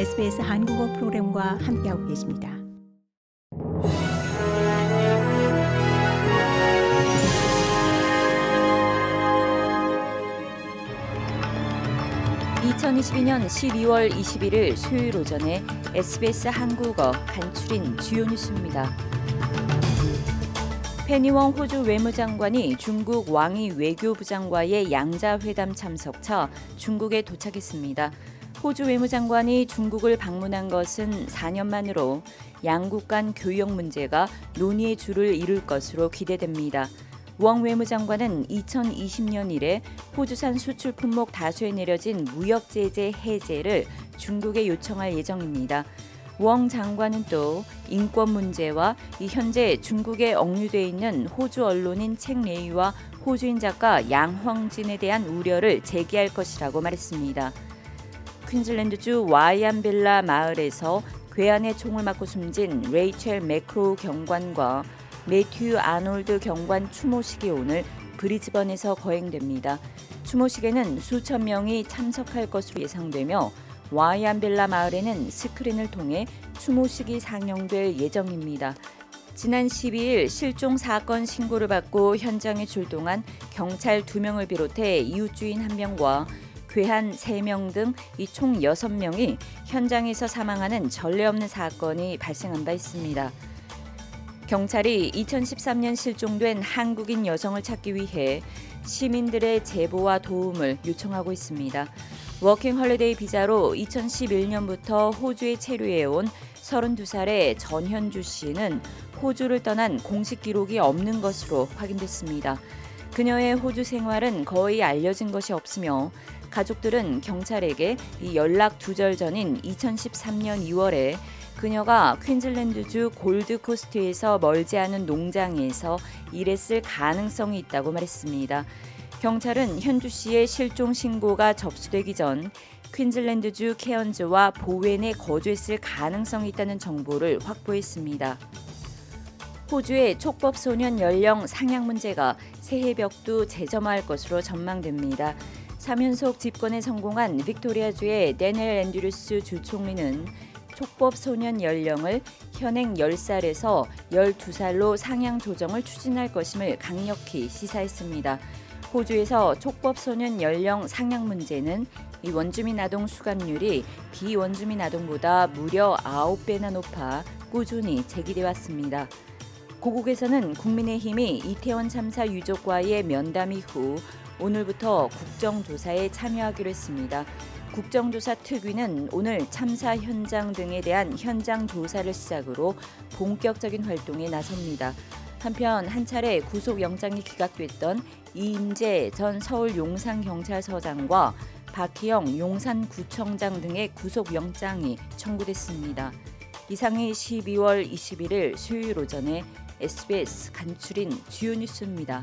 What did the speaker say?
SBS 한국어 프로그램과 함께하고 계십니다. (2022년 12월 21일) 수요일 오전에 SBS 한국어 간추린 주요 뉴스입니다. 페니웡 호주 외무장관이 중국 왕이 외교부장과의 양자회담 참석 차 중국에 도착했습니다. 호주 외무장관이 중국을 방문한 것은 4년 만으로 양국 간 교역 문제가 논의의 줄을 이룰 것으로 기대됩니다. 웡 외무장관은 2020년 이래 호주산 수출 품목 다수에 내려진 무역 제재 해제를 중국에 요청할 예정입니다. 웡 장관은 또 인권 문제와 이 현재 중국에 억류돼 있는 호주 언론인 책 레이와 호주인 작가 양황진에 대한 우려를 제기할 것이라고 말했습니다. 퀸즐랜드주 와이안빌라 마을에서 괴한의 총을 맞고 숨진 레이첼 매크로 경관과 매튜 아놀드 경관 추모식이 오늘 브리즈번에서 거행됩니다. 추모식에는 수천 명이 참석할 것으로 예상되며 와이안빌라 마을에는 스크린을 통해 추모식이 상영될 예정입니다. 지난 12일 실종 사건 신고를 받고 현장에 출동한 경찰 2명을 비롯해 이웃 주민 1명과 괴한 3명 등 이 총 6명이 현장에서 사망하는 전례 없는 사건이 발생한 바 있습니다. 경찰이 2013년 실종된 한국인 여성을 찾기 위해 시민들의 제보와 도움을 요청하고 있습니다. 워킹 홀리데이 비자로 2011년부터 호주에 체류해온 32살의 전현주 씨는 호주를 떠난 공식 기록이 없는 것으로 확인됐습니다. 그녀의 호주 생활은 거의 알려진 것이 없으며 가족들은 경찰에게 이 연락 두 절 전인 2013년 2월에 그녀가 퀸즐랜드주 골드코스트에서 멀지 않은 농장에서 일했을 가능성이 있다고 말했습니다. 경찰은 현주 씨의 실종 신고가 접수되기 전 퀸즐랜드주 케언즈와 보웬에 거주했을 가능성이 있다는 정보를 확보했습니다. 호주의 촉법 소년 연령 상향 문제가 새해 벽도 재점화할 것으로 전망됩니다. 3연속 집권에 성공한 빅토리아주의 데넬 앤드류스 주 총리는 촉법 소년 연령을 현행 10살에서 12살로 상향 조정을 추진할 것임을 강력히 시사했습니다. 호주에서 촉법 소년 연령 상향 문제는 이 원주민 아동 수감률이 비원주민 아동보다 무려 9배나 높아 꾸준히 제기돼 왔습니다. 고국에서는 국민의힘이 이태원 참사 유족과의 면담 이후 오늘부터 국정조사에 참여하기로 했습니다. 국정조사 특위는 오늘 참사 현장 등에 대한 현장 조사를 시작으로 본격적인 활동에 나섭니다. 한편 한 차례 구속영장이 기각됐던 이임재 전 서울 용산경찰서장과 박희영 용산구청장 등의 구속영장이 청구됐습니다. 이상이 12월 21일 수요일 오전에 SBS 간추린 주요 뉴스입니다.